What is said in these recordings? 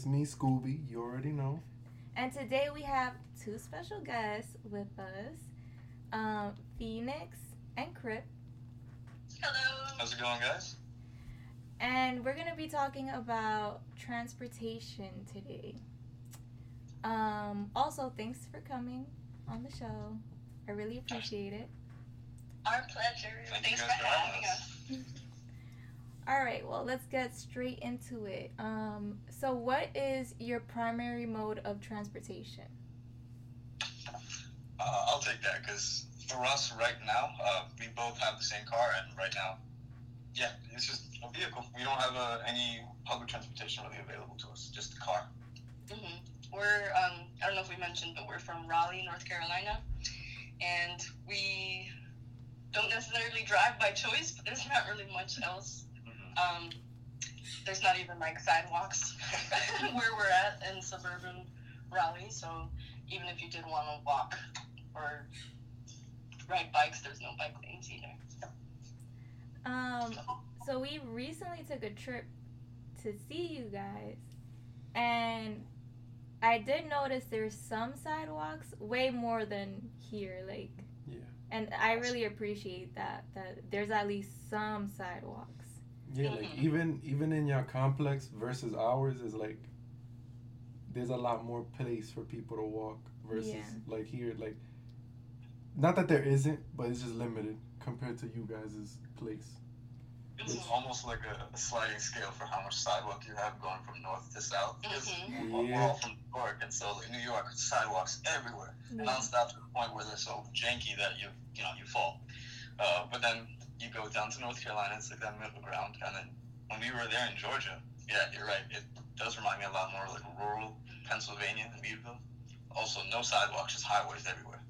it's me, Scooby. You already know. And today we have two special guests with us um, Phoenix and Crypt. Hello. How's it going, guys? And we're going to be talking about transportation today. Um, also, thanks for coming on the show. I really appreciate it. Our pleasure. Thank Thanks for having having us. All right, well, let's get straight into it. Um, so, what is your primary mode of transportation? Uh, I'll take that because for us right now, uh, we both have the same car, and right now, yeah, it's just a vehicle. We don't have uh, any public transportation really available to us, just the car. hmm We're, um, I don't know if we mentioned, but we're from Raleigh, North Carolina. And we don't necessarily drive by choice, but there's not really much else. Um, there's not even like sidewalks where we're at in suburban Raleigh. So even if you did want to walk or ride bikes, there's no bike lanes either. Um, so we recently took a trip to see you guys, and I did notice there's some sidewalks way more than here, like, Yeah. and I really appreciate that that there's at least some sidewalks. Yeah, like even even in your complex versus ours is like there's a lot more place for people to walk versus Yeah. like here like not that there isn't, but it's just limited compared to you guys' place. It's almost like a, a sliding scale for how much sidewalk you have going from north to south. 'cause Mhm. We're all from New York, and so in New York, sidewalks everywhere. nonstop to the point where they're so janky that you you know you fall. Uh, but then you go down to North Carolina, it's like that middle ground, and then when we were there in Georgia, yeah, you're right. It does remind me a lot more like rural Pennsylvania and Meadville. Also, no sidewalks, just highways everywhere.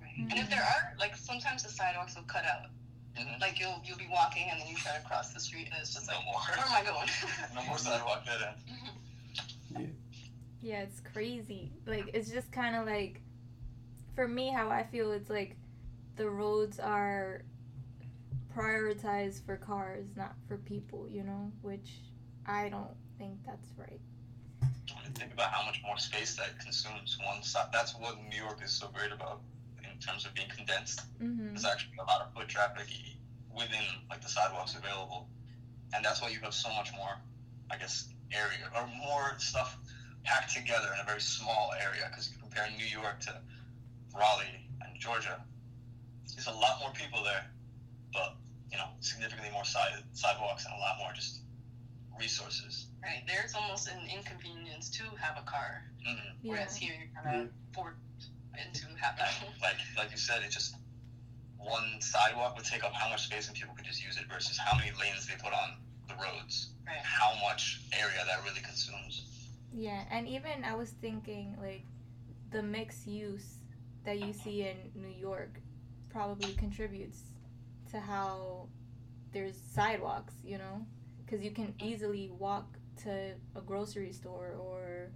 Right. And if there are, like, sometimes the sidewalks will cut out. Mhm. Like, you'll you'll be walking and then you try to cross the street and it's just No like, more. where am I going? No more sidewalk dead end. Yeah, it's crazy. Like it's just kind of like for me how I feel it's like the roads are prioritized for cars, not for people, you know, which I don't think that's right. Think about how much more space that consumes. One side. That's what New York is so great about in terms of being condensed. Mhm. There's actually a lot of foot traffic within like the sidewalks available, and that's why you have so much more, I guess, area or more stuff packed together in a very small area. Because you compare New York to Raleigh and Georgia, there's a lot more people there, but you know, significantly more side sidewalks and a lot more just resources. right. There's almost an inconvenience to have a car, hmm Yeah. whereas here you're kind of forced into having Like like you said, it just one sidewalk would take up how much space and people could just use it versus how many lanes they put on the roads. Right. How much area that really consumes. Yeah, and even I was thinking like the mixed use that you see in New York probably contributes to how there's sidewalks, you know, because you can easily walk to a grocery store or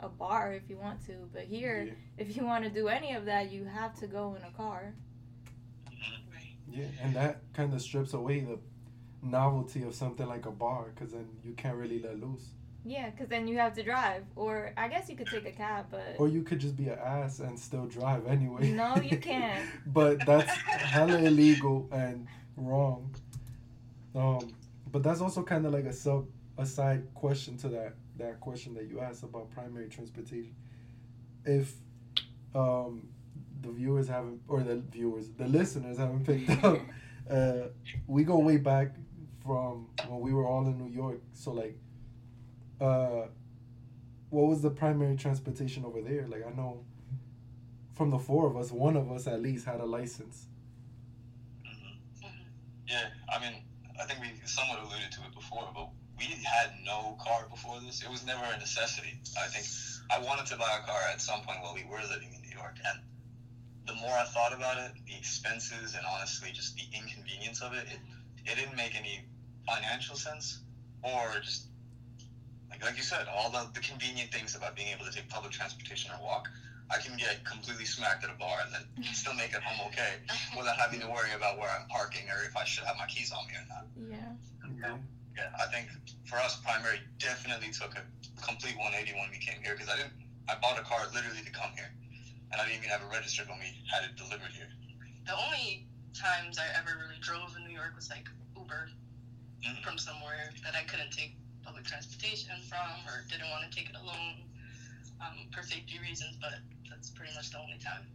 a bar if you want to, but here Yeah. if you want to do any of that, you have to go in a car. Yeah, and that kind of strips away the novelty of something like a bar because then you can't really let loose. Yeah, because then you have to drive, or I guess you could take a cab, but Or you could just be an ass and still drive anyway. No, you can't. but that's hella illegal and wrong. Um, but that's also kind of like a sub a side question to that that question that you asked about primary transportation. If um, the viewers haven't or the viewers the listeners haven't picked up, uh, we go way back from when we were all in New York. So like, uh, what was the primary transportation over there? Like I know from the four of us, one of us at least had a license. hmm Mhm. Yeah, I mean, I think we somewhat alluded to it before, but we had no car before this. It was never a necessity. I think I wanted to buy a car at some point while we were living in New York, and the more I thought about it, the expenses and honestly just the inconvenience of it, it, it didn't make any financial sense, or just like like you said, all the, the convenient things about being able to take public transportation or walk. I can get completely smacked at a bar and then still make it home okay without having to worry about where I'm parking or if I should have my keys on me or not. Yeah. Yeah. Yeah, I think for us, primary definitely took a complete 180 when we came here because I didn't. I bought a car literally to come here, and I didn't even have it registered when we had it delivered here. The only times I ever really drove in New York was like Uber Mhm. from somewhere that I couldn't take public transportation from or didn't want to take it alone um, for safety reasons, but that's pretty much the only time.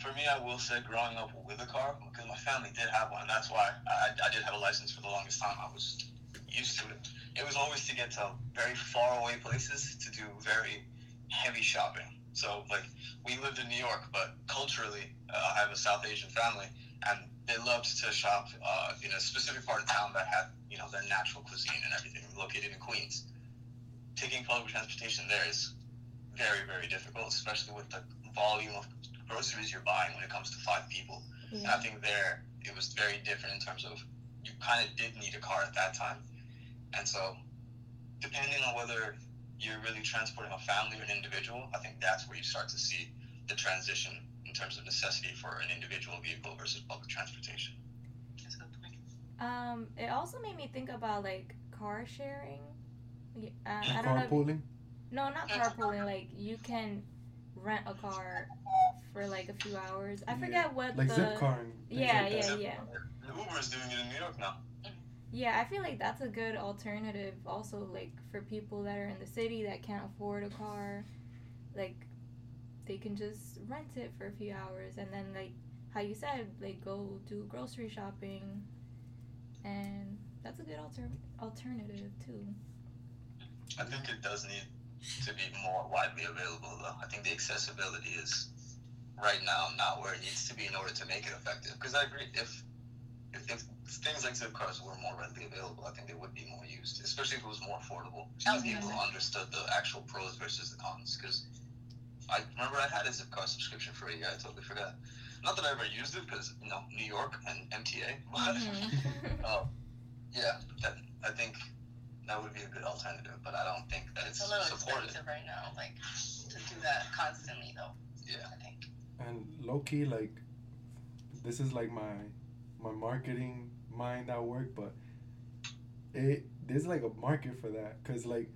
For me, I will say growing up with a car because my family did have one. That's why I, I did have a license for the longest time. I was used to it. It was always to get to very far away places to do very heavy shopping. So like we lived in New York, but culturally, uh, I have a South Asian family, and they loved to shop uh, in a specific part of town that had you know their natural cuisine and everything located in Queens. Taking public transportation there is very very difficult, especially with the volume of groceries you're buying when it comes to five people. And I think there it was very different in terms of you kind of did need a car at that time, and so depending on whether you're really transporting a family or an individual, I think that's where you start to see the transition in terms of necessity for an individual vehicle versus public transportation. That's a good point. Um, it also made me think about like car sharing. Yeah, uh, I don't know. if- Carpooling. No, not carpooling. Like you can rent a car for like a few hours. I Yeah, forget what Like the. zip car. Yeah, like that. yeah, yeah. Uber is doing it in New York now. Yeah, I feel like that's a good alternative also like for people that are in the city that can't afford a car. Like they can just rent it for a few hours and then like how you said, like go do grocery shopping. And that's a good alter- alternative too. I think it does need to be more widely available, though. I think the accessibility is right now not where it needs to be in order to make it effective. Because I agree, if, if if things like zip cars were more readily available, I think they would be more used, especially if it was more affordable. And people understood the actual pros versus the cons. Because I remember I had a zip car subscription for a year. I totally forgot. Not that I ever used it, because you know New York and MTA. But Mhm. uh, yeah, that I think that would be a good alternative. But I don't think that it's It's a little supported. expensive right now, like to do that constantly though. Yeah. I think. And low key, like, this is like my my marketing mind at work, but it there's like a market for that, cause like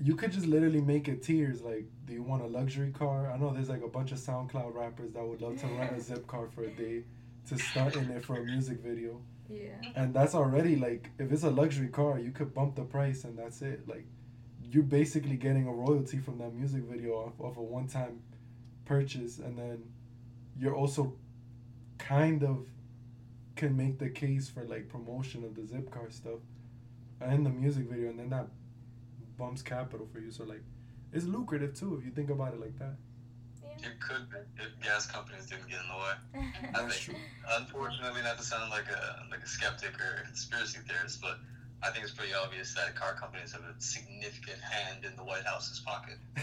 you could just literally make it tiers. Like, do you want a luxury car? I know there's like a bunch of SoundCloud rappers that would love to rent a zip car for a day to start in it for a music video, yeah. and that's already like if it's a luxury car, you could bump the price and that's it. Like, you're basically getting a royalty from that music video off, off a one time purchase, and then you're also kind of can make the case for like promotion of the zip car stuff and the music video, and then that bumps capital for you. So like, it's lucrative too if you think about it like that. It could be if gas companies didn't get in the way. Yeah. I That's think, true. unfortunately, not to sound like a like a skeptic or a conspiracy theorist, but I think it's pretty obvious that car companies have a significant hand in the White House's pocket.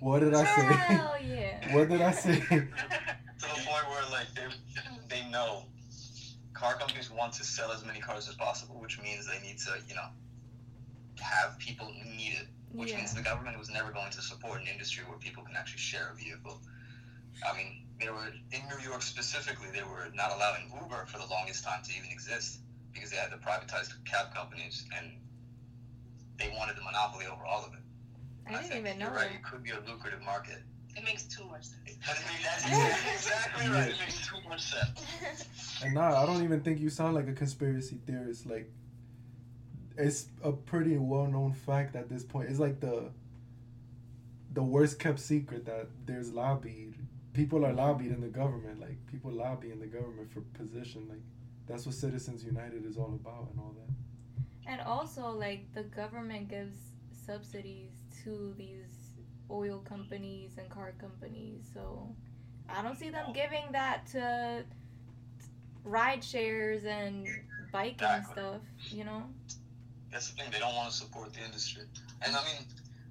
What did I say? Hell yeah. what did I say? to the point where like they they know car companies want to sell as many cars as possible, which means they need to you know have people need it, which Yeah. means the government was never going to support an industry where people can actually share a vehicle. I mean, they were in New York specifically. They were not allowing Uber for the longest time to even exist because they had the privatized cab companies and they wanted the monopoly over all of it. I didn't think even know you're right. It could be a lucrative market. It makes too much sense. But I mean, that's exactly, exactly right. It makes too much sense. And nah, I don't even think you sound like a conspiracy theorist. Like, it's a pretty well known fact at this point. It's like the the worst kept secret that there's lobbied. People are lobbied in the government. Like people lobby in the government for position. Like that's what Citizens United is all about and all that. And also, like, the government gives subsidies to these oil companies and car companies. So I don't see them giving that to ride shares and bike Exactly. stuff, you know? That's the thing. They don't want to support the industry. And I mean,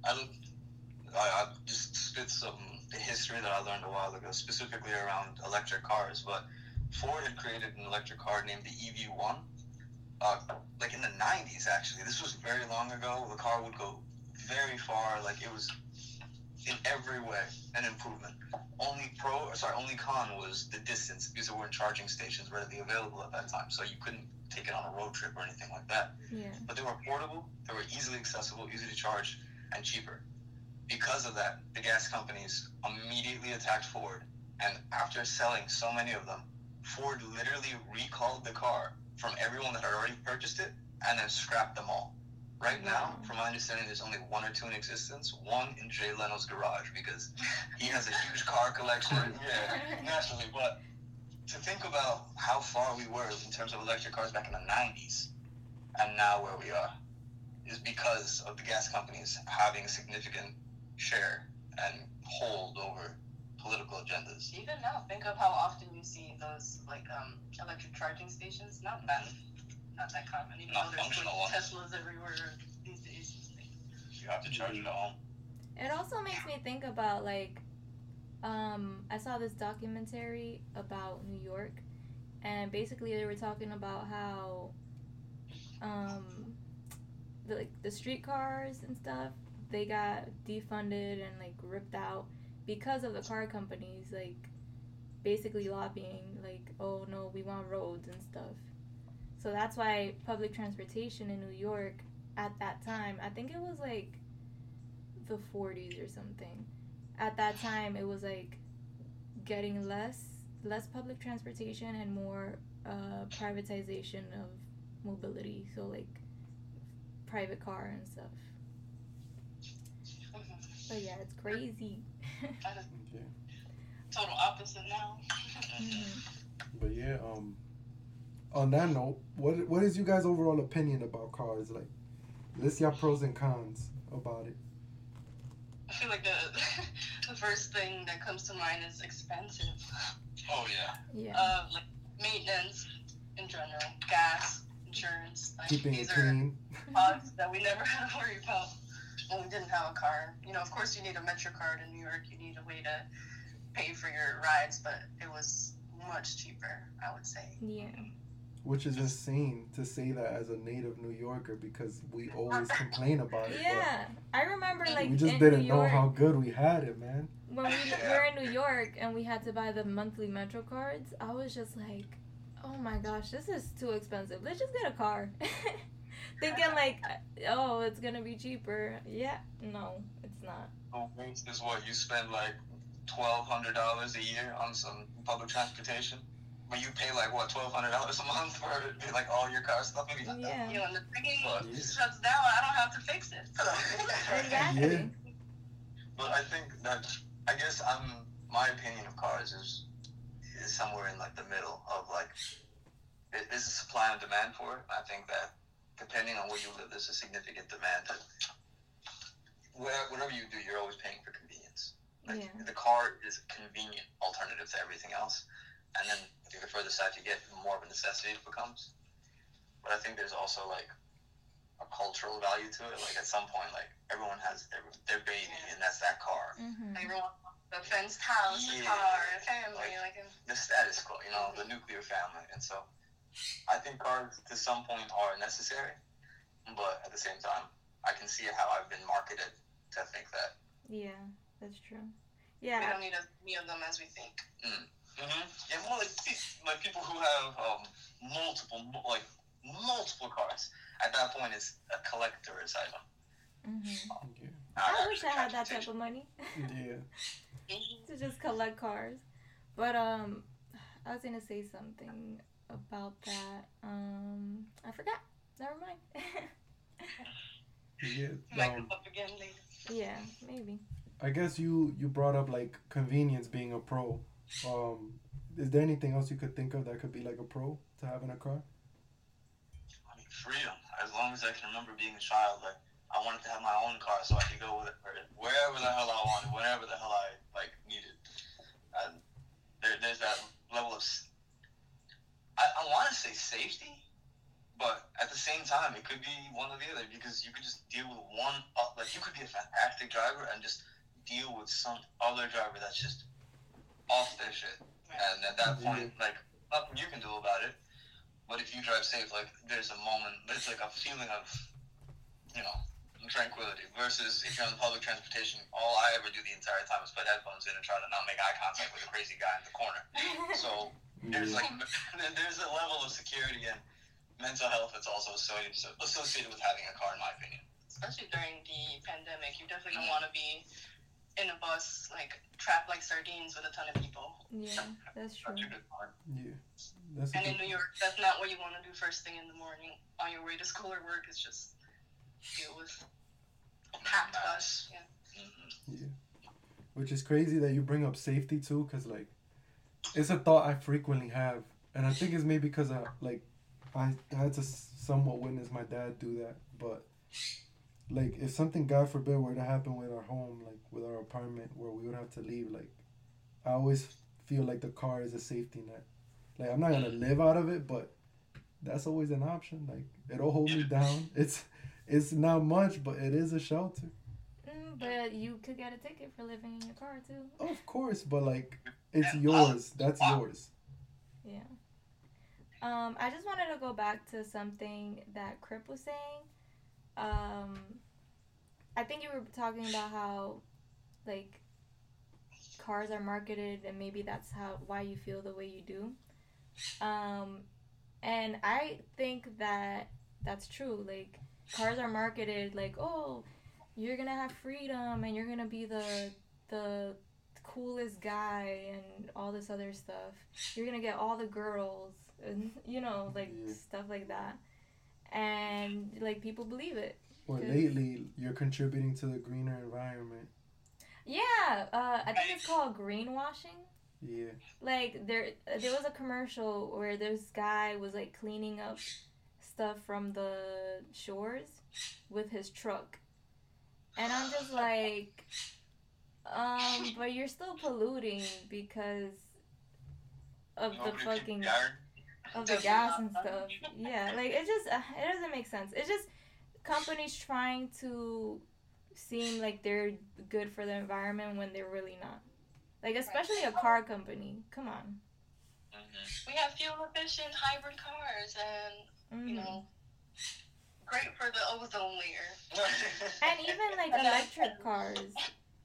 I, I, just spit some history that I learned a while ago, specifically around electric cars. But Ford had created an electric car named the EV1. Uh, like in the 90s, actually. This was very long ago. The car would go very far. Like it was in every way an improvement. Only pro sorry, only con was the distance because there weren't charging stations readily available at that time, so you couldn't take it on a road trip or anything like that. Yeah. But they were portable, they were easily accessible, easy to charge, and cheaper. Because of that, the gas companies immediately attacked Ford, and after selling so many of them, Ford literally recalled the car from everyone that had already purchased it and then scrapped them all. Right now, from my understanding, there's only one or two in existence. One in Jay Leno's garage because he has a huge car collection. Yeah, naturally. But to think about how far we were in terms of electric cars back in the 90s and now where we are is because of the gas companies having a significant share and hold over political agendas. Even now, think of how often you see those like um electric charging stations. Not that, not that common. Even Not though there's functional like. Teslas everywhere these days. You have to charge it at home. It also makes me think about like um I saw this documentary about New York and basically they were talking about how um the like the streetcars and stuff they got defunded and like ripped out because of the car companies like basically lobbying like oh no we want roads and stuff so that's why public transportation in New York at that time I think it was like the 40s or something. At that time, it was like getting less less public transportation and more uh, privatization of mobility. So like private car and stuff. But yeah, it's crazy. That is Yeah. total opposite now. Mhm. But yeah, um, on that note, what what is you guys' overall opinion about cars? Like, list your pros and cons about it. I feel like the the first thing that comes to mind is expensive. Oh, yeah. Yeah. Uh, like maintenance in general, gas, insurance. Like Keeping it these are clean. costs that we never had to worry about when we didn't have a car. You know, of course, you need a Metro card in New York. You need a way to pay for your rides, but it was much cheaper. I would say. yeah. Which is insane to say that as a native New Yorker because we always complain about it. Yeah. I remember like we just in didn't New know York, how good we had it, man. when we Yeah. were in New York and we had to buy the monthly Metro cards, I was just like, oh my gosh, this is too expensive. Let's just get a car. Thinking like, oh, it's gonna be cheaper. Yeah, no, it's not. So waste is what you spend like twelve hundred dollars a year on some public transportation, but you pay like what twelve hundred dollars a month for like all your car stuff. Maybe not that Yeah. You know, when the thing But- shuts down, I don't have to fix it. Exactly. But I think that I guess I'm my opinion of cars is is somewhere in like the middle of like there- there's a supply and demand for it. I think that depending on where you live, there's a significant demand. That where, whatever you do, you're always paying for convenience. Like Yeah. the car is a convenient alternative to everything else, and then I think the further south you get, the more of a necessity it becomes. But I think there's also like a cultural value to it. Like at some point, like everyone has their their baby, and that's that car. Mm-hmm. Everyone, the fenced house, the Yeah. car, a family, like, the status quo, you know, the nuclear family. And so I think cars to some point are necessary, but at the same time, I can see how I've been marketed to think that. Yeah, that's true. Yeah, we don't need as many of them as we think. Mm-hmm. Yeah, more like, like people who have um, multiple, like multiple cars. At that point, it's a collector's item. hmm Yeah. not I wish I had that type of money Yeah. to just collect cars. But um, I was gonna say something about that. Um, I forgot. Never mind. Yeah. Might Um, come up again later. yeah, maybe. I guess you you brought up like convenience being a pro. Um, is there anything else you could think of that could be like a pro to having a car? I mean, freedom. As long as I can remember being a child, like I wanted to have my own car so I could go with it wherever the hell I wanted, whenever the hell I like needed. And there, there's that level of. I want to say safety, but at the same time, it could be one or the other because you could just deal with one. uh, Like you could be a fantastic driver and just deal with some other driver that's just off their shit. And at that mhm. point, like nothing you can do about it. But if you drive safe, like there's a moment, there's like a feeling of, you know, tranquility versus if you're on the public transportation, all I ever do the entire time is put headphones in and try to not make eye contact with a crazy guy in the corner. So there's like there's a level of security and mental health that's also associated associated with having a car, in my opinion. Especially during the pandemic, you definitely don't mm. want to be in a bus like trapped like sardines with a ton of people. yeah, that's true. Such a good point. Yeah, that's a And in New York, that's not what you want to do first thing in the morning on your way to school or work. Is just deal with a packed bus. Yeah. Mhm. which is crazy that you bring up safety too, cause like, it's a thought I frequently have, and I think it's maybe because I like, I had to somewhat witness my dad do that, but. Like if something God forbid were to happen with our home, like with our apartment, where we would have to leave, like I always feel like the car is a safety net. Like I'm not gonna live out of it, but that's always an option. Like it'll hold me down. It's it's not much, but it is a shelter. Mm, but you could get a ticket for living in your car too. Of course, but like it's yours. That's yours. Yeah. Um, I just wanted to go back to something that Crypt was saying. I think you were talking about how, like, cars are marketed, and maybe that's how why you feel the way you do. Um, and I think that that's true. Like, cars are marketed like, oh, you're gonna have freedom, and you're gonna be the the coolest guy, and all this other stuff you're gonna get all the girls and you know like Yeah. stuff like that and like people believe it Or lately, you're contributing to the greener environment. yeah uh, i think it's called greenwashing Yeah. like there there was a commercial where this guy was like cleaning up stuff from the shores with his truck and i'm just like um but you're still polluting because of the Nobody can fucking of the gas and stuff. Yeah, like it just uh, it doesn't make sense. It just companies trying to seem like they're good for the environment when they're really not. Like especially a car company. Come on. Mhm. We have fuel efficient hybrid cars, and you Mhm. know, great for the ozone layer. And even like electric cars,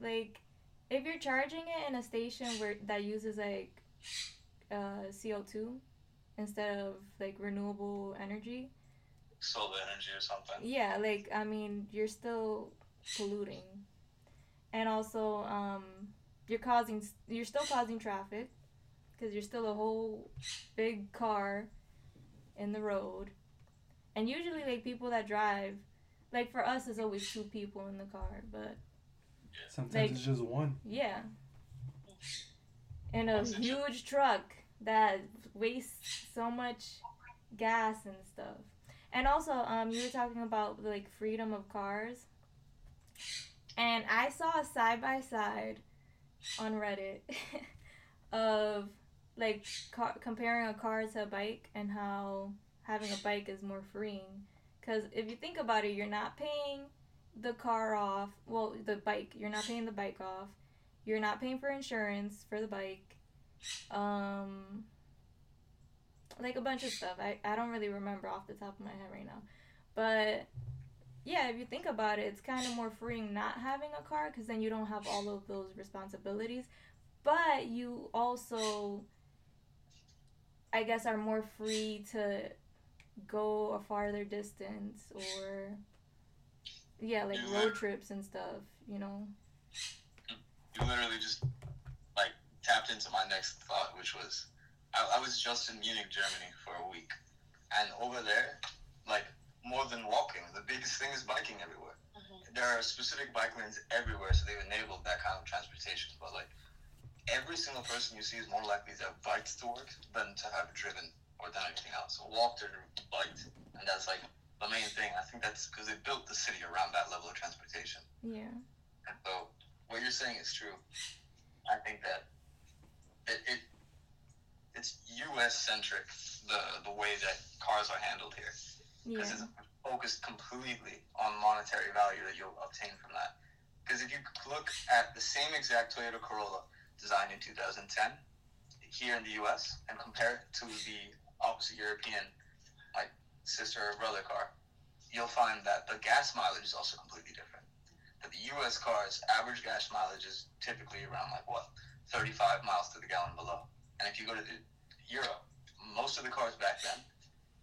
like if you're charging it in a station where that uses like uh, CO two instead of like renewable energy, solar energy or something. Yeah, like I mean, you're still polluting, and also um, you're causing you're still causing traffic because you're still a whole big car in the road, and usually like people that drive, like for us, it's always two people in the car, but Sometimes Like- it's just one. yeah, in a huge truck that wastes so much gas and stuff. And also, um, you were talking about like freedom of cars, and I saw a side by side on Reddit of like car- comparing a car to a bike and how having a bike is more freeing. Because if you think about it, you're not paying the car off. Well, the bike. You're not paying the bike off. You're not paying for insurance for the bike. Um, like a bunch of stuff. I, I don't really remember off the top of my head right now. But yeah, if you think about it, it's kind of more freeing not having a car because then you don't have all of those responsibilities. But you also, I guess, are more free to go a farther distance or, yeah, like road trips and stuff, you know? You literally just like tapped into my next thought, which was I, I was just in Munich, Germany for a week, and over there, like more than walking, the biggest thing is biking everywhere. Mhm. There are specific bike lanes everywhere, so they've enabled that kind of transportation. But like every single person you see is more likely to have biked to work than to have driven or done anything else. So walked or biked, and that's like the main thing. I think that's because they built the city around that level of transportation. Yeah. And so what you're saying is true. I think that it, it it's U.S. centric the the way that cars are handled here because Yeah. it's focused completely on monetary value that you'll obtain from that. Because if you look at the same exact Toyota Corolla designed in 2010 here in the U.S. and compare it to the opposite European like sister or brother car, you'll find that the gas mileage is also completely different. That the U.S. cars average gas mileage is typically around like what 35 miles to the gallon below, and if you go to the Europe, most of the cars back then,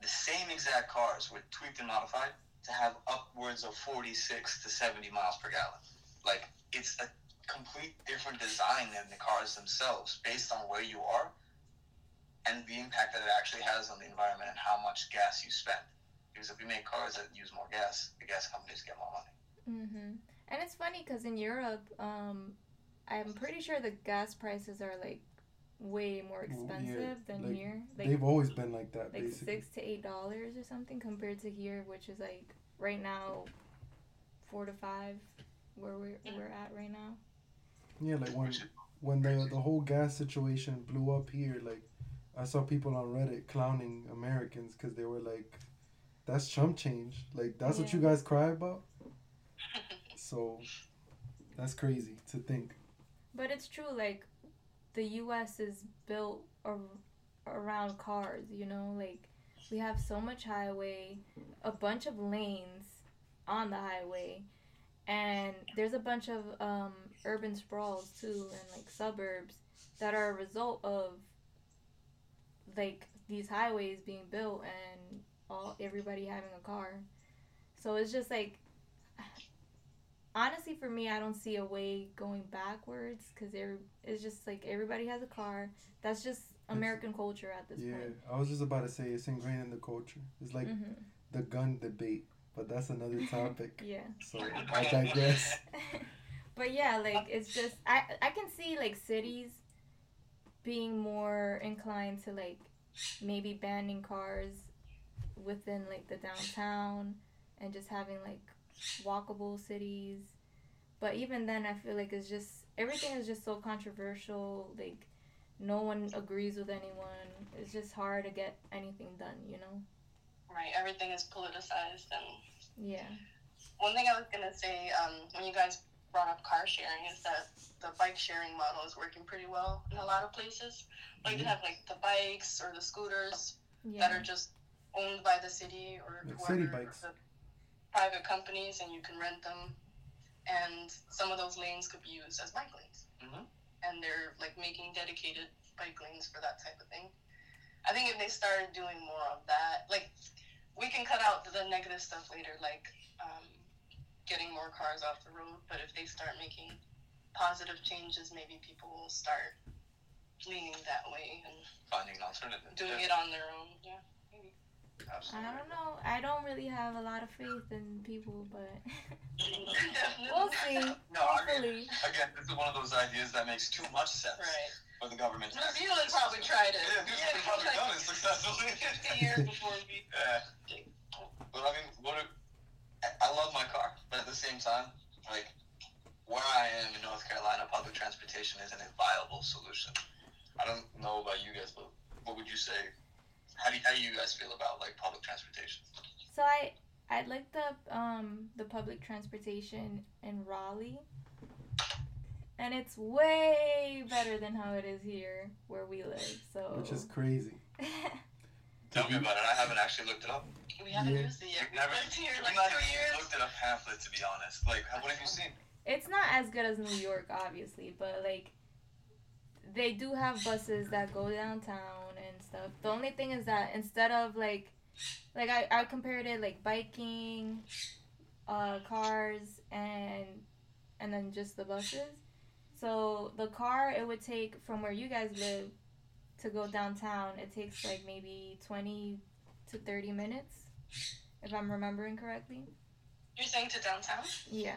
the same exact cars were tweaked and modified to have upwards of 46 to 70 miles per gallon. Like it's a complete different design than the cars themselves based on where you are and the impact that it actually has on the environment and how much gas you spend. Because if we make cars that use more gas, the gas companies get more money. Mm-hmm. And it's funny because in Europe, um, I'm pretty sure the gas prices are like way more Well, yeah, expensive than like, here. Like They've always been like that, like basically. six to eight dollars or something compared to here, which is like right now four to five where we're we're at right now. Yeah, like when when the the whole gas situation blew up here, like I saw people on Reddit clowning Americans because they were like, "That's chump change. Like that's what you guys cry about." So that's crazy to think. But it's true, like the U.S. is built ar- around cars. You know, like we have so much highway, a bunch of lanes on the highway, and there's a bunch of um, urban sprawls too, and like suburbs that are a result of like these highways being built and all everybody having a car. So it's just like honestly for me i don't see a way going backwards because it's just like everybody has a car that's just american culture at this yeah, point I was just about to say it's ingrained in the culture. It's like hmm the gun debate, but that's another topic. yeah so I digress. but yeah like it's just i i can see like cities being more inclined to like maybe banning cars within like the downtown and just having like walkable cities but even then i feel like it's just everything is just so controversial like no one agrees with anyone it's just hard to get anything done you know Right, everything is politicized. And yeah one thing I was gonna say, um, when you guys brought up car sharing, is that the bike sharing model is working pretty well in a lot of places. Like you have like the bikes or the scooters that are just owned by the city or Like whoever, city bikes. the private companies, and you can rent them. And some of those lanes could be used as bike lanes. Mhm. And they're like making dedicated bike lanes for that type of thing. I think if they started doing more of that, like we can cut out the negative stuff later, like um, getting more cars off the road. But if they start making positive changes, maybe people will start leaning that way and Finding an alternative. doing yeah, it on their own. Yeah. Absolutely. I don't know. I don't really have a lot of faith in people, but we'll see. No, I mean, again, this is one of those ideas that makes too much sense Right. for the government. to New Zealand probably tried it. Yeah, New Zealand probably done it successfully. 50 years before we. Yeah. But I mean, what? Are, I- I love my car, but at the same time, like where I am in North Carolina, public transportation isn't a viable solution. I don't know about you guys, but what would you say? How do you, how do you guys feel about like public transportation? So I I looked up um the public transportation in Raleigh. And it's way better than how it is here where we live. So Which is crazy. Tell me about it. I haven't actually looked it up. We haven't Yeah. used it yet. I've We never lived here I've like not two even years. looked at a pamphlet to be honest. Like, what have you seen? it's not as good as New York obviously, but like they do have buses that go downtown and stuff. The only thing is that instead of like like I, I compared it like biking, uh cars and and then just the buses. So the car it would take from where you guys live to go downtown, it takes like maybe twenty to thirty minutes. If I'm remembering correctly. You're saying to downtown? Yeah.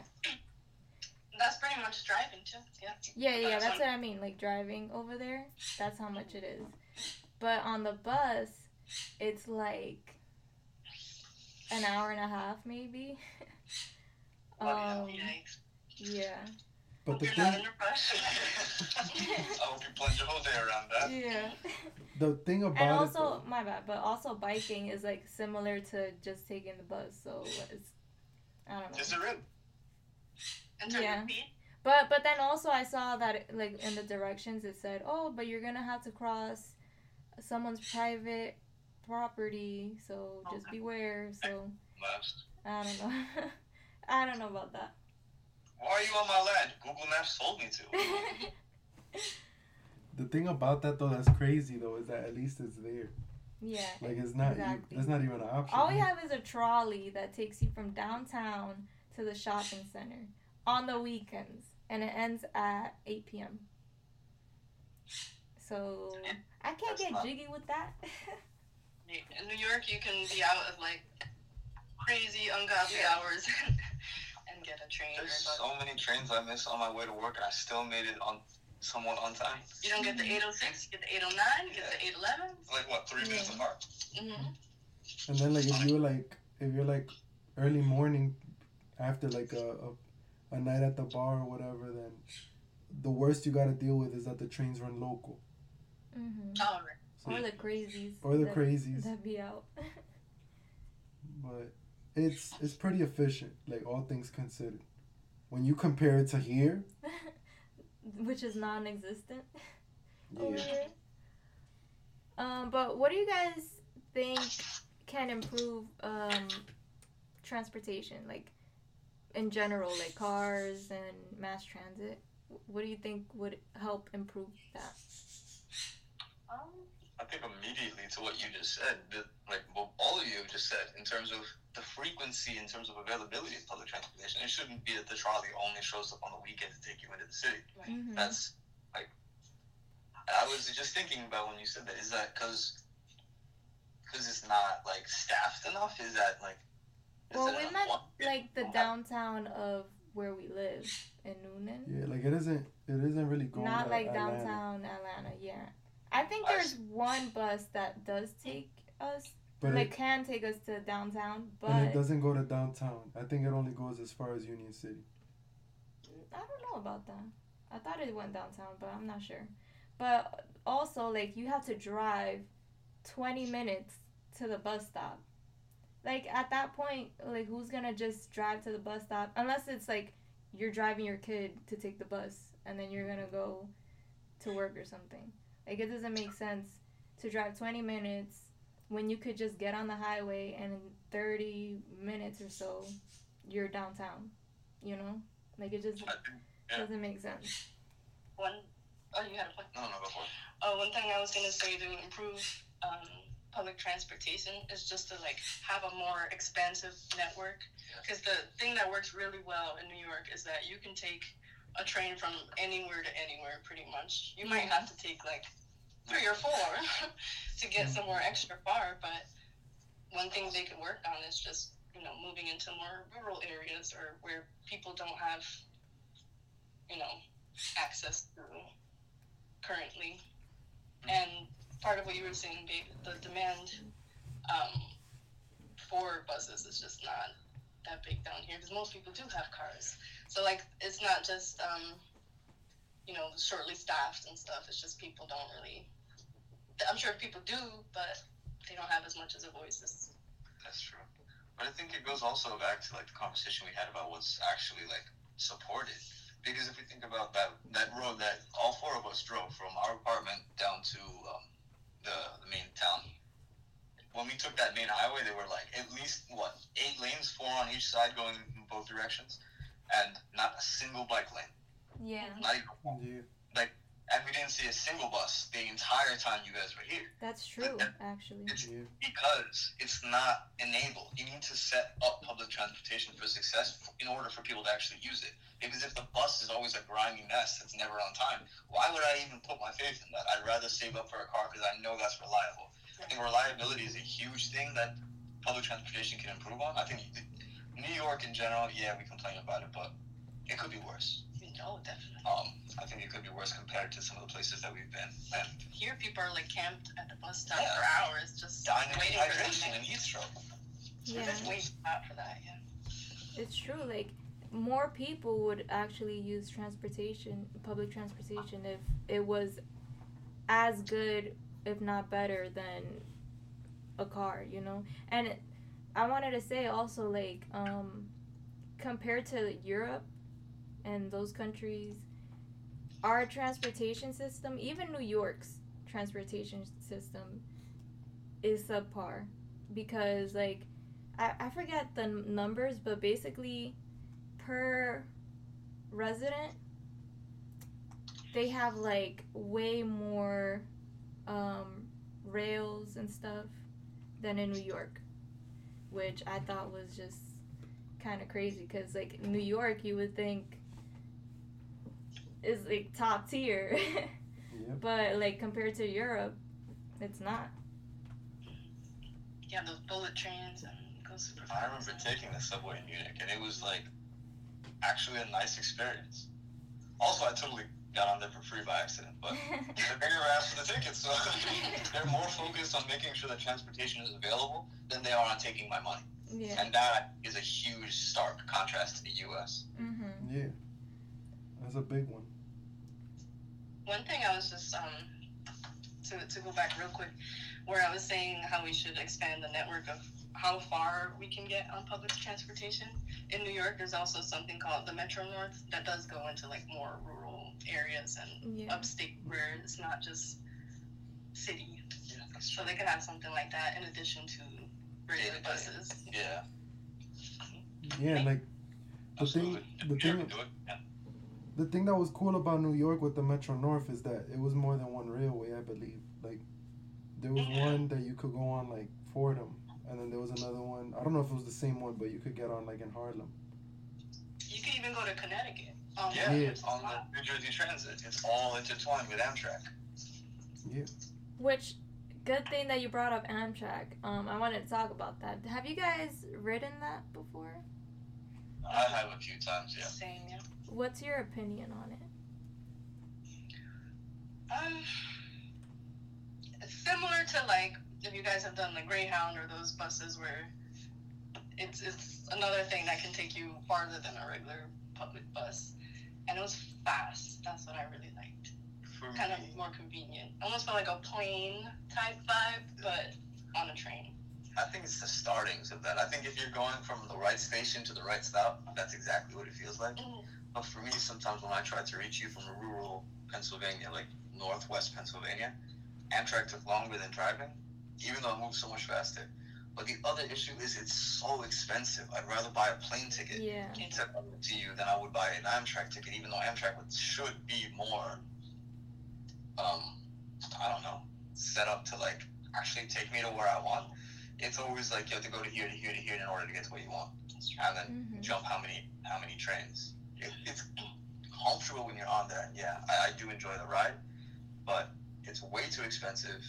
That's pretty much driving too. Yeah. Yeah, yeah, That's that's what I mean. Like driving over there, that's how much it is. But on the bus, it's like an hour and a half, maybe. um, Yikes. yeah, But the you're not thing, in a rush. I hope you plan your whole day around that. yeah. the thing about And it, also, though, my bad, but also biking is like similar to just taking the bus. So it's, I don't know. Is it real? Yeah. But but then also I saw that like in the directions it said, oh, but you're gonna have to cross someone's private property, so just Okay. beware. So Maps. I don't know. I don't know about that. Why are you on my land? Google Maps told me to. The thing about that though, that's crazy though, is that at least it's there. yeah. Like it's not. Exactly. It's not even an option. All we have is a trolley that takes you from downtown to the shopping center on the weekends, and it ends at 8 p.m. So I can't That's get not- jiggy with that. In New York, you can be out at like crazy, ungodly Yeah. hours and get a train There's bus. so many trains I miss on my way to work, and I still made it on somewhat on time. You don't get the 806, you get the 809, you get the 811. Like what, three minutes Yeah. apart? Mm-hmm. And then like if you're like if you're like early morning after like a, a, a night at the bar or whatever, then the worst you got to deal with is that the trains run local. Hmm All right. So, Or the crazies. or the that- crazies. That be out. But it's it's pretty efficient, like all things considered. When you compare it to here, Which is non existent. yeah. Um, but what do you guys think can improve um, transportation, like in general, like cars and mass transit? What do you think would help improve that? I think immediately to what you just said, like what all of you just said, in terms of the frequency, in terms of availability of public transportation, it shouldn't be that the trolley only shows up on the weekend to take you into the city. Mhm. That's like, I was just thinking about when you said that. Is that because because it's not like staffed enough? Is that like is Well, we enough meant one- like the downtown of where we live in Newnan. Yeah, like it isn't it isn't really going Not like Atlanta. downtown Atlanta, yeah. I think there's one bus that does take us, But like it, can take us to downtown, but and it doesn't go to downtown. I think it only goes as far as Union City. I don't know about that. I thought it went downtown, but I'm not sure. But also, like, you have to drive 20 minutes to the bus stop. Like, at that point, like, who's gonna just drive to the bus stop? Unless it's like you're driving your kid to take the bus and then you're gonna go to work or something. Like, it doesn't make sense to drive 20 minutes when you could just get on the highway and in 30 minutes or so, you're downtown. You know? Like, it just Yeah. doesn't make sense. one, oh, you had a point. no, no, go for it. Oh, one thing I was gonna say to improve um, public transportation is just to like have a more expansive network. Because the thing that works really well in New York is that you can take a train from anywhere to anywhere, pretty much. You might mm-hmm. have to take like three or four to get mm-hmm. somewhere extra far, but one thing they could work on is just you know moving into more rural areas or where people don't have you know access to currently. Mm-hmm. And part of what you were saying, babe, the demand um, for buses is just not that big down here because most people do have cars. So like, it's not just um, you know shortly staffed and stuff. It's just people don't really. I'm sure people do, but they don't have as much as a voice as. That's true. But I think it goes also back to like the conversation we had about what's actually like supported. Because if we think about that that road that all four of us drove from our apartment down to um, the, the main town, when we took that main highway, there were like at least what eight lanes, four on each side going in both directions, and not a single bike lane. Yeah, Not even one. Yeah. And we didn't see a single bus the entire time you guys were here. that's true, actually. It's Yeah. because it's not enabled. You need to set up public transportation for success in order for people to actually use it. Because if the bus is always a grimy mess that's never on time, why would I even put my faith in that? I'd rather save up for a car because I know that's reliable. I think reliability is a huge thing that public transportation can improve on. I think New York in general, yeah, we complain about it, but it could be worse. Oh, definitely. Um, I think it could be worse compared to some of the places that we've been. And Here, people are like camped at the bus stop Yeah. for hours, just dying of waiting for dehydration something. and heat stroke. Yeah, It's way too hot for that. Yeah. it's true. Like, more people would actually use transportation, public transportation, if it was as good, if not better, than a car, you know? And it, I wanted to say also, like, um, compared to Europe and those countries, our transportation system, even New York's transportation system, is subpar because, like, I, I forget the numbers, but basically, per resident, they have like way more um, rails and stuff than in New York, which I thought was just kind of crazy because like New York, you would think is like top tier, Yep. but like compared to Europe, it's not. Yeah, those bullet trains and it goes super I remember taking the subway in Munich, and it was like actually a nice experience. Also, I totally got on there for free by accident, but the bigger asked for the tickets, so they're more focused on making sure that transportation is available than they are on taking my money. yeah. And that is a huge stark contrast to the U.S. Mhm. Yeah. That's a big one. One thing I was just um to to go back real quick, where I was saying how we should expand the network of how far we can get on public transportation. In New York, there's also something called the Metro North that does go into like more rural areas and Yeah. upstate where it's not just city. Yeah, So they could have something like that in addition to regular Day-to-day. buses. Yeah, Yeah, and like the absolutely. thing, the If you ever thing, do it, yeah. the thing that was cool about New York with the Metro North is that it was more than one railway, I believe. Like there was Yeah. one that you could go on like Fordham, and then there was another one. I don't know if it was the same one, but you could get on like in Harlem. You can even go to Connecticut. Um, Yeah, Yeah. it's on the New Jersey Transit. It's all intertwined with Amtrak. Yeah. Which good thing that you brought up Amtrak. Um, I wanted to talk about that. Have you guys ridden that before? I have a few times, yeah. Same, yeah. What's your opinion on it? Um, it's similar to like if you guys have done the Greyhound or those buses where it's it's another thing that can take you farther than a regular public bus, and it was fast. That's what I really liked. For Kind of more convenient. Almost felt like a plane type vibe, but on a train. I think it's the startings of that. I think if you're going from the right station to the right stop, that's exactly what it feels like. Mhm. But for me, sometimes when I try to reach you from rural Pennsylvania, like northwest Pennsylvania, Amtrak took longer than driving, even though it moves so much faster. But the other issue is it's so expensive. I'd rather buy a plane ticket Yeah. to you than I would buy an Amtrak ticket, even though Amtrak would, should be more, um, I don't know, set up to like actually take me to where I want. It's always like you have to go to here to here to here in order to get to where you want, and then hmm jump how many how many trains. It, it's comfortable when you're on there, and yeah, I, I do enjoy the ride, but it's way too expensive.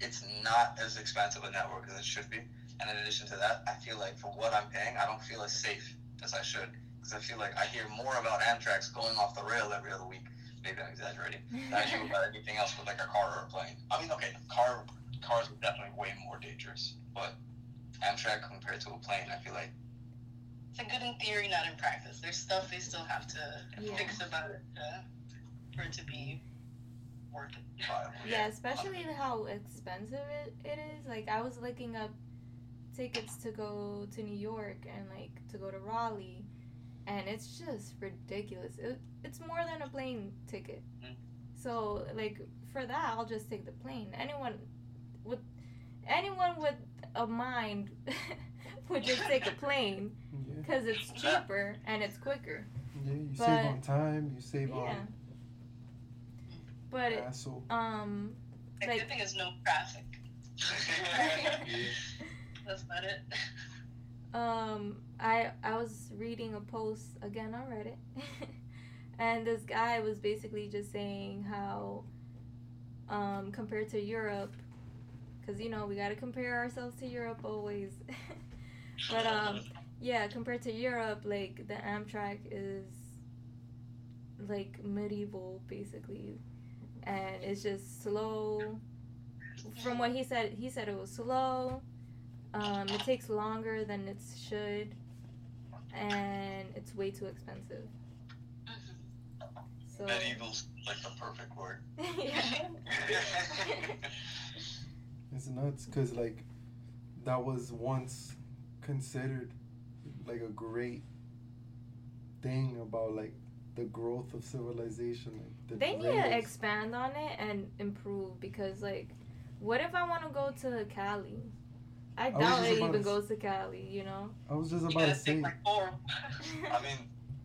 It's not as expensive a network as it should be, and in addition to that, I feel like for what I'm paying, I don't feel as safe as I should because I feel like I hear more about Amtrak's going off the rail every other week. Maybe I'm exaggerating. Than I do about anything else with like a car or a plane. I mean, okay, car cars are definitely way more dangerous, but Amtrak compared to a plane, I feel like It's a good in theory, not in practice. There's stuff they still have to Yeah. fix about it uh, for it to be worth it. yeah, especially how expensive it, it is. Like I was looking up tickets to go to New York and like to go to Raleigh, and it's just ridiculous. It, it's more than a plane ticket. Mm. So like for that, I'll just take the plane. Anyone with anyone with a mind would just take a plane Yeah. because it's cheaper and it's quicker. Yeah. You But- save on time. You save Yeah. on But it, hassle. um, The good thing is no traffic. That's about it. um, I I was reading a post again on Reddit, and this guy was basically just saying how, um, compared to Europe, because you know we got to compare ourselves to Europe always. But, um, yeah, compared to Europe, like the Amtrak is like medieval basically, and it's just slow. From what he said, he said it was slow. Um, it takes longer than it should, and it's way too expensive. So Medieval's like the perfect word. yeah, It's nuts because like that was once considered like a great thing about like the growth of civilization. Like the they need to expand on it and improve because like, what if I want to go to Cali? I doubt just it even to- goes to Cali. You know. I was just about gotta say. like four. I mean,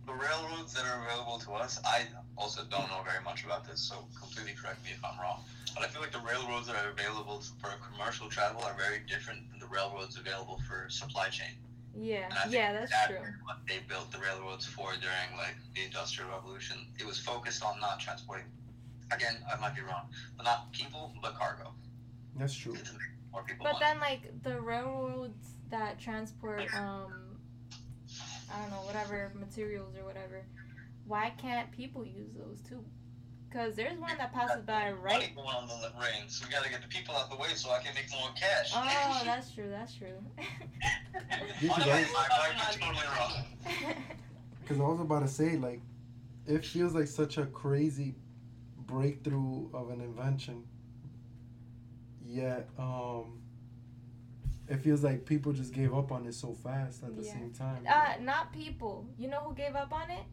the railroads that are available to us, I also don't know very much about this, so completely correct me if I'm wrong. But I feel like the railroads that are available for commercial travel are very different than the railroads available for supply chain. Yeah. And I think Yeah, that's that true. What they built the railroads for during like the Industrial Revolution, it was focused on not transporting. Again, I might be wrong, but not people, but cargo. That's true. To make more people But money. then, like the railroads that transport, um, I don't know, whatever materials or whatever, why can't people use those too? Because there's one that passes by right. Money going on the rain, so we gotta get the people out the way so I can make more cash. Oh, that's true. That's true. You I could might always- be totally. Because I was about to say, like, it feels like such a crazy breakthrough of an invention. Yet, um, it feels like people just gave up on it so fast at the Yeah. same time. uh, not people. You know who gave up on it?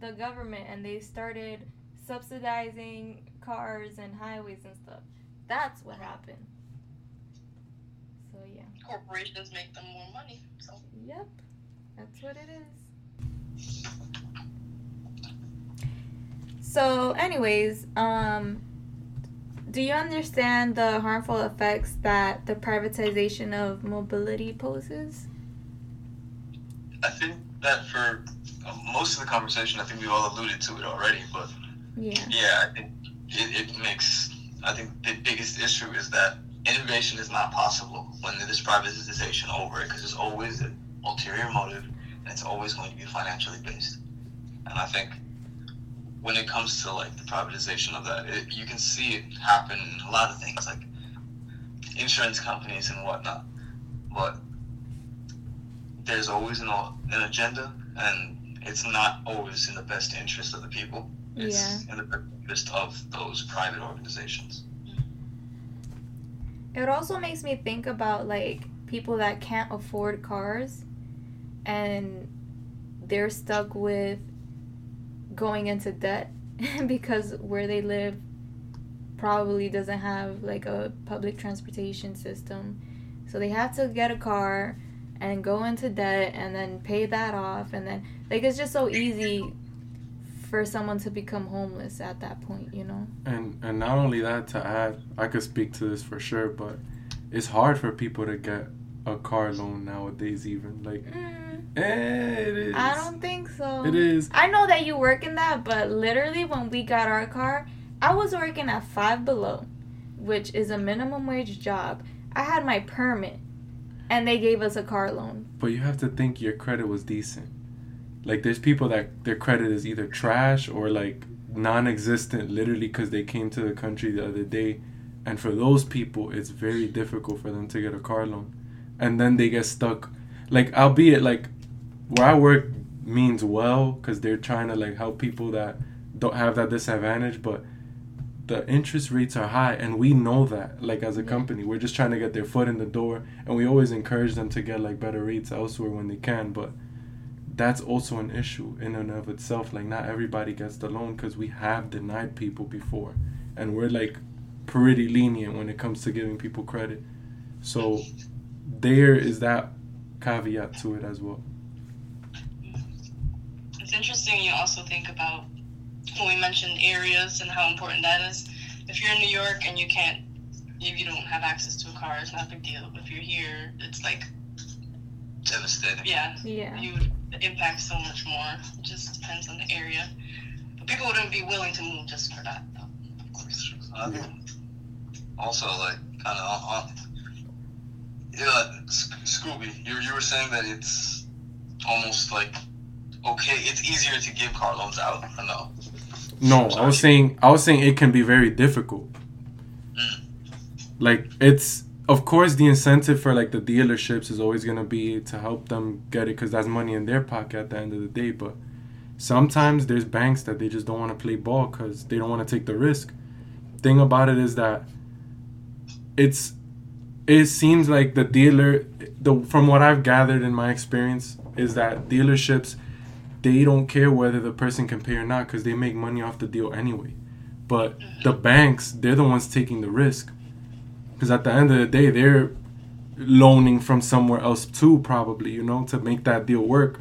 The government, and they started subsidizing cars and highways and stuff. That's what happened. So yeah. Corporations make them more money. So Yep, that's what it is. So, anyways, um, do you understand the harmful effects that the privatization of mobility poses? I think that for uh, most of the conversation, I think we've all alluded to it already, but Yeah. yeah, I think it, it makes. I think the biggest issue is that innovation is not possible when there's privatization over it because there's always an ulterior motive and it's always going to be financially based. And I think when it comes to like the privatization of that, it, you can see it happen in a lot of things like insurance companies and whatnot. But there's always an, an agenda, and it's not always in the best interest of the people. It's in the best interest of those private organizations. Mm-hmm. It also makes me think about like people that can't afford cars and they're stuck with going into debt because where they live probably doesn't have like a public transportation system. So they have to get a car and go into debt and then pay that off and then like it's just so easy for someone to become homeless at that point, you know? and and not only that to add i could speak to this for sure but it's hard for people to get a car loan nowadays even like Mm, it is I don't think so. it is I know that you work in that, but literally when we got our car, I was working at Five Below, which is a minimum wage job. I had my permit, and they gave us a car loan. but you have to think your credit was decent like there's people that their credit is either trash or like non-existent literally because they came to the country the other day and for those people it's very difficult for them to get a car loan and then they get stuck like albeit like where i work means well because they're trying to like help people that don't have that disadvantage but the interest rates are high and we know that like as a Yeah. company. We're just trying to get their foot in the door and we always encourage them to get like better rates elsewhere when they can but that's also an issue in and of itself. Like not everybody gets the loan because we have denied people before and we're like pretty lenient when it comes to giving people credit. So there is that caveat to it as well it's interesting. You also think about when we mentioned areas and how important that is. If you're in New York and you can't, if you don't have access to a car, it's not a big deal. If you're here, it's like, Devastating. yeah, Yeah. you the impact so much more. It just depends on the area. But people wouldn't be willing to move just for that, though. Of course. I think also like kind of on, yeah, Scooby, you you were saying that it's almost like okay, it's easier to give car loans out. Or no, no i was saying i was saying it can be very difficult Mm. like it's of course the incentive for like the dealerships is always going to be to help them get it because that's money in their pocket at the end of the day but sometimes there's banks that they just don't want to play ball because they don't want to take the risk thing about it is that it's it seems like the dealer the from what i've gathered in my experience is that dealerships they don't care whether the person can pay or not because they make money off the deal anyway. But the banks they're the ones taking the risk. Because at the end of the day they're loaning from somewhere else too, probably, you know, to make that deal work.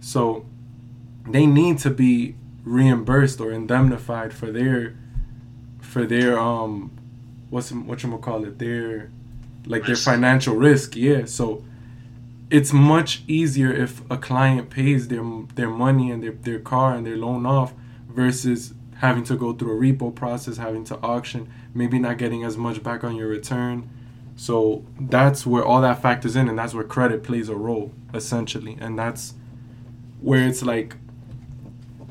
So they need to be reimbursed or indemnified for their for their um what's what you call it their like their financial risk yeah. So it's much easier if a client pays their their money and their, their car and their loan off versus having to go through a repo process having to auction maybe not getting as much back on your return. So that's where all that factors in and that's where credit plays a role essentially. And that's where it's like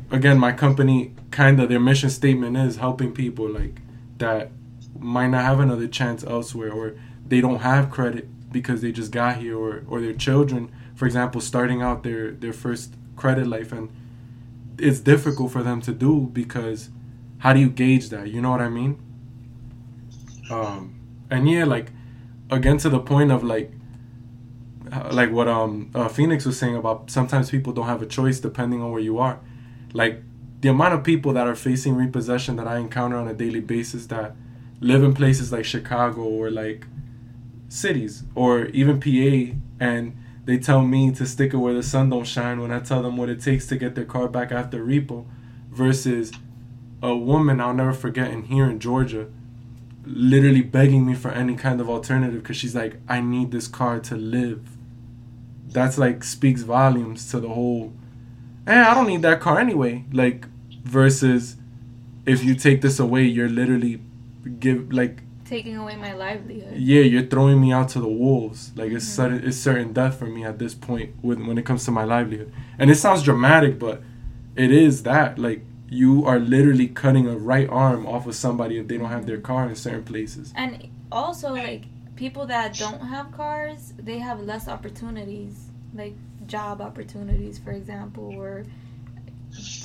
again my company kind of their mission statement is helping people like that might not have another chance elsewhere or they don't have credit because they just got here or, or their children for example starting out their their first credit life and it's difficult for them to do because how do you gauge that? You know what i mean? Um and yeah like again to the point of like uh, like what um uh, phoenix was saying about sometimes people don't have a choice depending on where you are. Like the amount of people that are facing repossession that i encounter on a daily basis that live in places like chicago or like cities or even pa and they tell me to stick it where the sun don't shine when i tell them what it takes to get their car back after repo versus a woman i'll never forget in here in georgia literally begging me for any kind of alternative because she's like i need this car to live. That's like speaks volumes to the whole eh, i don't need that car anyway. Like versus if you take this away you're literally give like Taking away my livelihood. yeah you're throwing me out to the wolves like it's Mhm. certain it's certain death for me at this point when when it comes to my livelihood and it sounds dramatic but it is that like you are literally cutting a right arm off of somebody if they don't have their car in certain places And also, like, people that don't have cars, they have less opportunities, like job opportunities, for example, or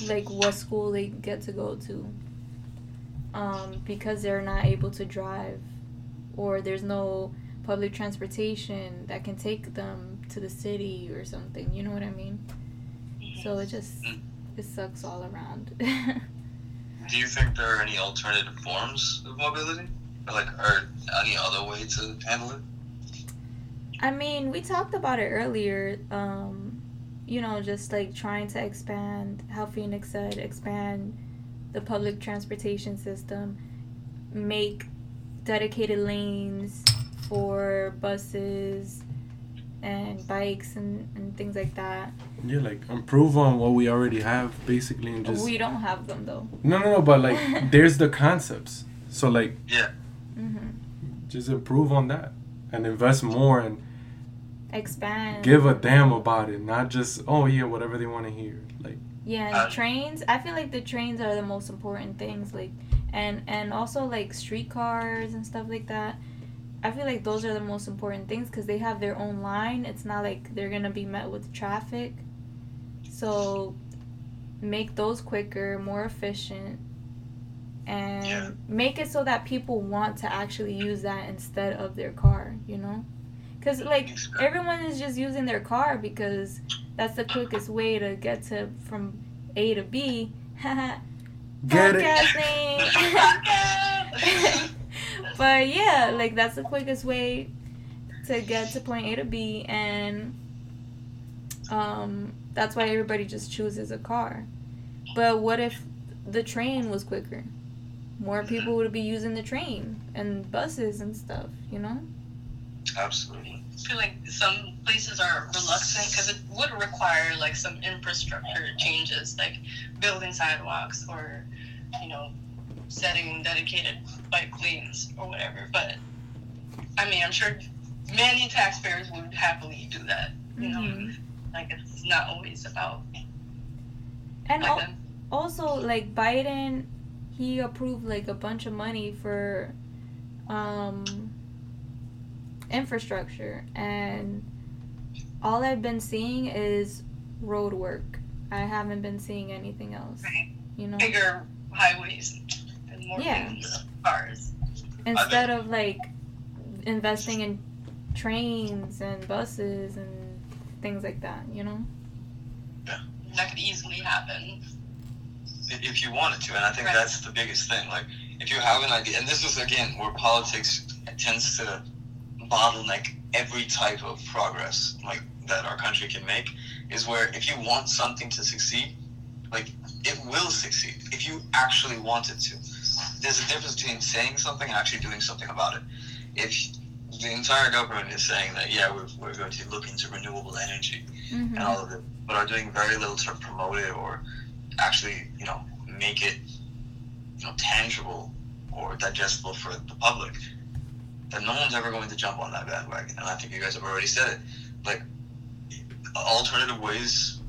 like what school they get to go to. Um, because they're not able to drive, or there's no public transportation that can take them to the city or something. You know what I mean? So it just it sucks all around. Do you think there are any alternative forms of mobility? Or like, or any other way to handle it? I mean, we talked about it earlier. Um, you know, just like trying to expand, how Phoenix said, expand the public transportation system, make dedicated lanes for buses and bikes and, and things like that. yeah like improve on what we already have basically and just we don't have them though. no no no but like there's the concepts so like hmm just improve on that and invest more and Expand. give a damn about it not just oh yeah whatever they want to hear like Yeah, Uh, trains. I feel like the trains are the most important things. Like, and and also like streetcars and stuff like that. I feel like those are the most important things because they have their own line. It's not like they're gonna be met with traffic. So, make those quicker, more efficient, and Yeah. make it so that people want to actually use that instead of their car. You know, because like everyone is just using their car because that's the quickest way to get to from A to B. Get it. Podcasting. but yeah, like that's the quickest way to get to point A to B, and um, that's why everybody just chooses a car. But what if the train was quicker? More people would be using the train and buses and stuff, you know? Absolutely. Feel like some places are reluctant because it would require like some infrastructure changes, like building sidewalks or, you know, setting dedicated bike lanes or whatever. But I mean, I'm sure many taxpayers would happily do that. You know, Mhm. like it's not always about And like al- also like Biden he approved like a bunch of money for um infrastructure and all I've been seeing is road work. I haven't been seeing anything else. Right. You know? bigger highways and more Yeah. cars. Instead of like investing in trains and buses and things like that, you know? Yeah. That could easily happen. if- if you wanted to, and I think Right. that's the biggest thing. Like, if you have an idea, and this is again where politics tends to bottleneck every type of progress like that our country can make is where if you want something to succeed, like it will succeed if you actually want it to. There's a difference between saying something and actually doing something about it. If the entire government is saying that yeah we're, we're going to look into renewable energy Mhm. and all of it, but are doing very little to promote it or actually, you know, make it, you know, tangible or digestible for the public, then no one's ever going to jump on that bandwagon. And I think you guys have already said it. Like, alternative ways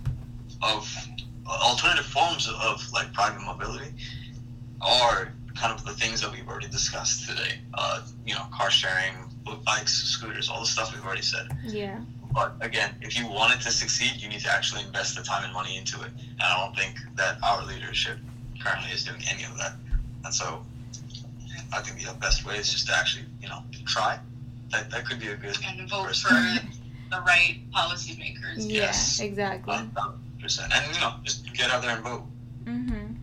of, alternative forms of, like, private mobility are kind of the things that we've already discussed today. Uh, you know, car sharing, bikes, scooters, all the stuff we've already said. Yeah. But again, if you want it to succeed, you need to actually invest the time and money into it. And I don't think that our leadership currently is doing any of that. And so I think the best way is just to actually, you know, try. That, that could be a good And vote first for the right policymakers. Yeah. Yes. Exactly. uh, percent. And you know, just get out there and vote. Mhm.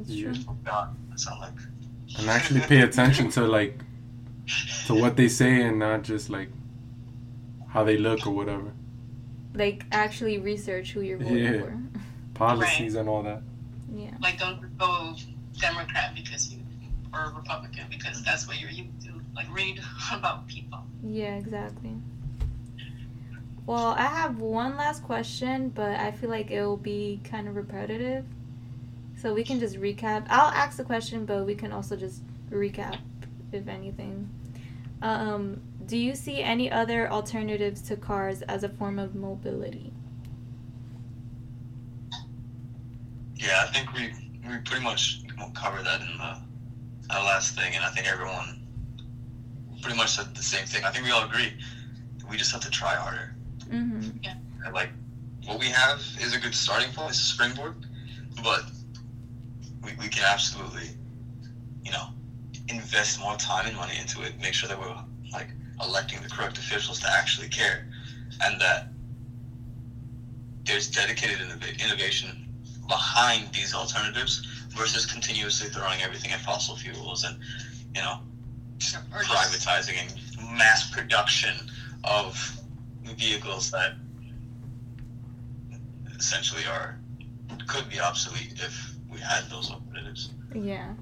It's Yeah. true. Oh God, that sound like and actually pay attention to like to what they say and not just like how they look or whatever Like actually research who you're voting Yeah. for. policies and all that. Yeah. Like, don't go Democrat because you, or Republican because that's what you're used to. Like, read about people. Yeah, exactly. Well, I have one last question, but I feel like it will be kind of repetitive. So we can just recap. I'll ask the question, but we can also just recap if anything. Um, do you see any other alternatives to cars as a form of mobility? Yeah, I think we we pretty much covered that in the our last thing, and I think everyone pretty much said the same thing. I think we all agree. We just have to try harder. Mm-hmm. And like what we have is a good starting point, it's a springboard, but we, we can absolutely, you know, invest more time and money into it. Make sure that we're like electing the correct officials to actually care, and that there's dedicated innov- innovation behind these alternatives versus continuously throwing everything at fossil fuels and you know Or just, privatizing and mass production of vehicles that essentially are could be obsolete if we had those alternatives. Yeah.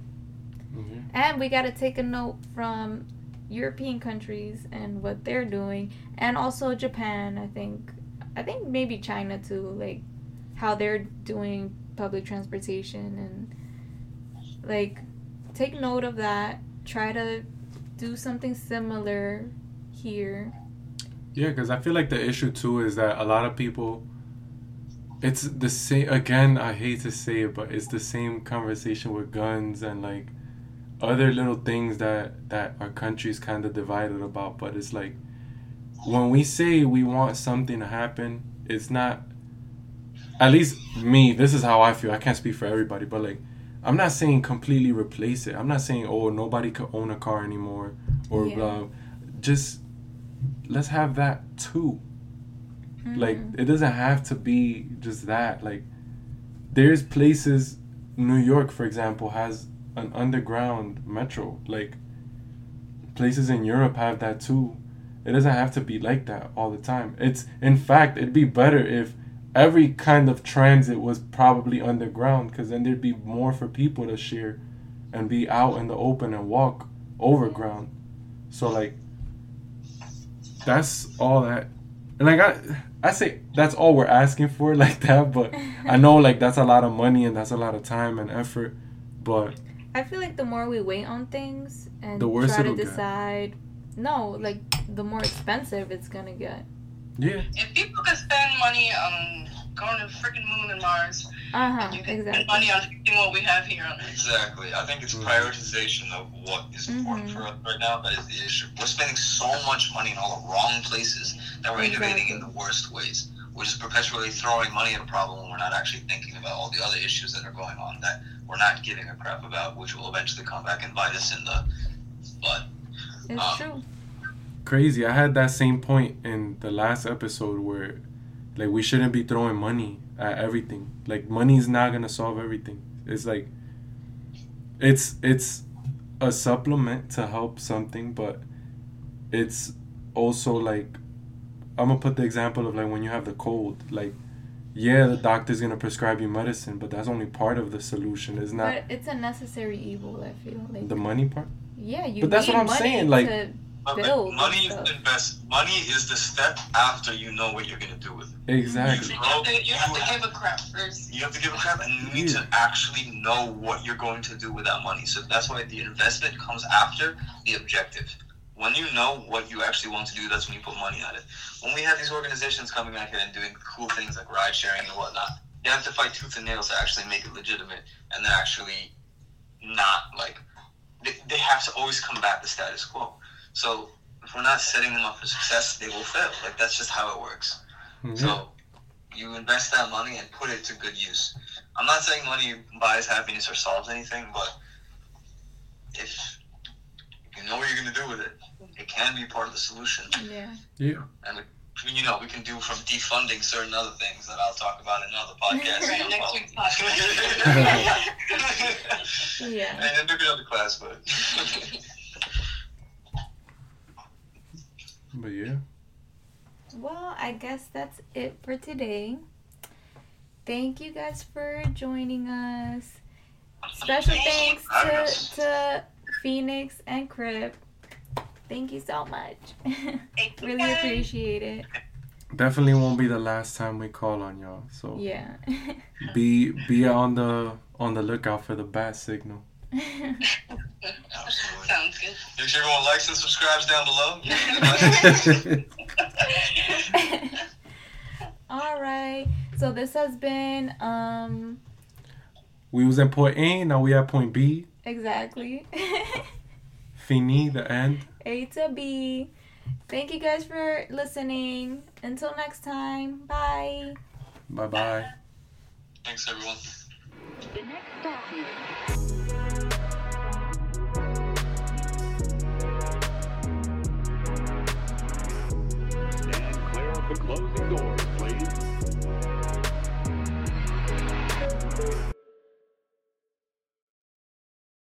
Mhm. And we got to take a note from European countries and what they're doing, and also Japan. I think, I think maybe China too, like how they're doing public transportation and like take note of that. Try to do something similar here. Yeah, because I feel like the issue too is that a lot of people, it's the same. Again, I hate to say it, but it's the same conversation with guns and like other little things that that our country's kind of divided about. But it's like when we say we want something to happen, it's not. At least me, this is how I feel. I can't speak for everybody, but like, I'm not saying completely replace it. I'm not saying oh nobody could own a car anymore or Yeah. blah. Just let's have that too. Like Mhm. it doesn't have to be just that. Like there's places New York for example has an underground metro. Like places in Europe have that too. It doesn't have to be like that all the time. It's in fact it'd be better if every kind of transit was probably underground cuz then there'd be more for people to share and be out in the open and walk overground. Mm-hmm. So like that's all that and like I I say that's all we're asking for like that, but I know like that's a lot of money and that's a lot of time and effort, but I feel like the more we wait on things and The worse try to it'll get. decide, no, like the more expensive it's gonna get. Yeah, if people could spend money on going to the freaking moon and Mars, Uh huh. and you can Exactly. spend money on fixing what we have here on Earth. Exactly. I think it's Mhm. prioritization of what is important Mhm. for us right now that is the issue. We're spending so much money in all the wrong places that we're innovating in the worst ways. We're just perpetually throwing money at a problem when we're not actually thinking about all the other issues that are going on that we're not giving a crap about, which will eventually come back and bite us in the butt. It's Um, true. Crazy. I had that same point in the last episode where like we shouldn't be throwing money at everything. Like money is not gonna solve everything. It's like it's it's a supplement to help something, but it's also like I'm gonna put the example of like when you have the cold, like yeah, the doctor's gonna prescribe you medicine, but that's only part of the solution. It's not But it's a necessary evil. I feel like the money part. yeah, you. But that's what I'm saying, like- to But the Build money is the invest. Money is the step after you know what you're gonna do with it. Exactly. You have to, you have to give a crap first. You have to give a crap, and you need to actually know what you're going to do with that money. So that's why the investment comes after the objective. When you know what you actually want to do, that's when you put money at it. When we have these organizations coming out here and doing cool things like ride sharing and whatnot, you have to fight tooth and nail to actually make it legitimate and then actually not like they, they have to always combat the status quo. So if we're not setting them up for success, they will fail. Like that's just how it works. Yeah. So you invest that money and put it to good use. I'm not saying money buys happiness or solves anything, but if you know what you're gonna do with it, it can be part of the solution. yeah. Yeah. And we, you know, we can do from defunding certain other things that I'll talk about in another podcast. Right, next week's podcast. Yeah. And then took another class, but But yeah. Well, I guess that's it for today. Thank you guys for joining us. Special thanks to, to Phoenix and Crypt. Thank you so much. Thank really guys. appreciate it. Definitely won't be the last time we call on y'all. So Yeah. be be on the on the lookout for the bat signal. Absolutely. Sounds good. Make sure everyone likes and subscribes down below. All right. So this has been um We was at point A, now we at point B. exactly Fini, the end. A to B. Thank you guys for listening. Until next time. Bye. Bye bye. Thanks, everyone. The next stop the closing doors, please.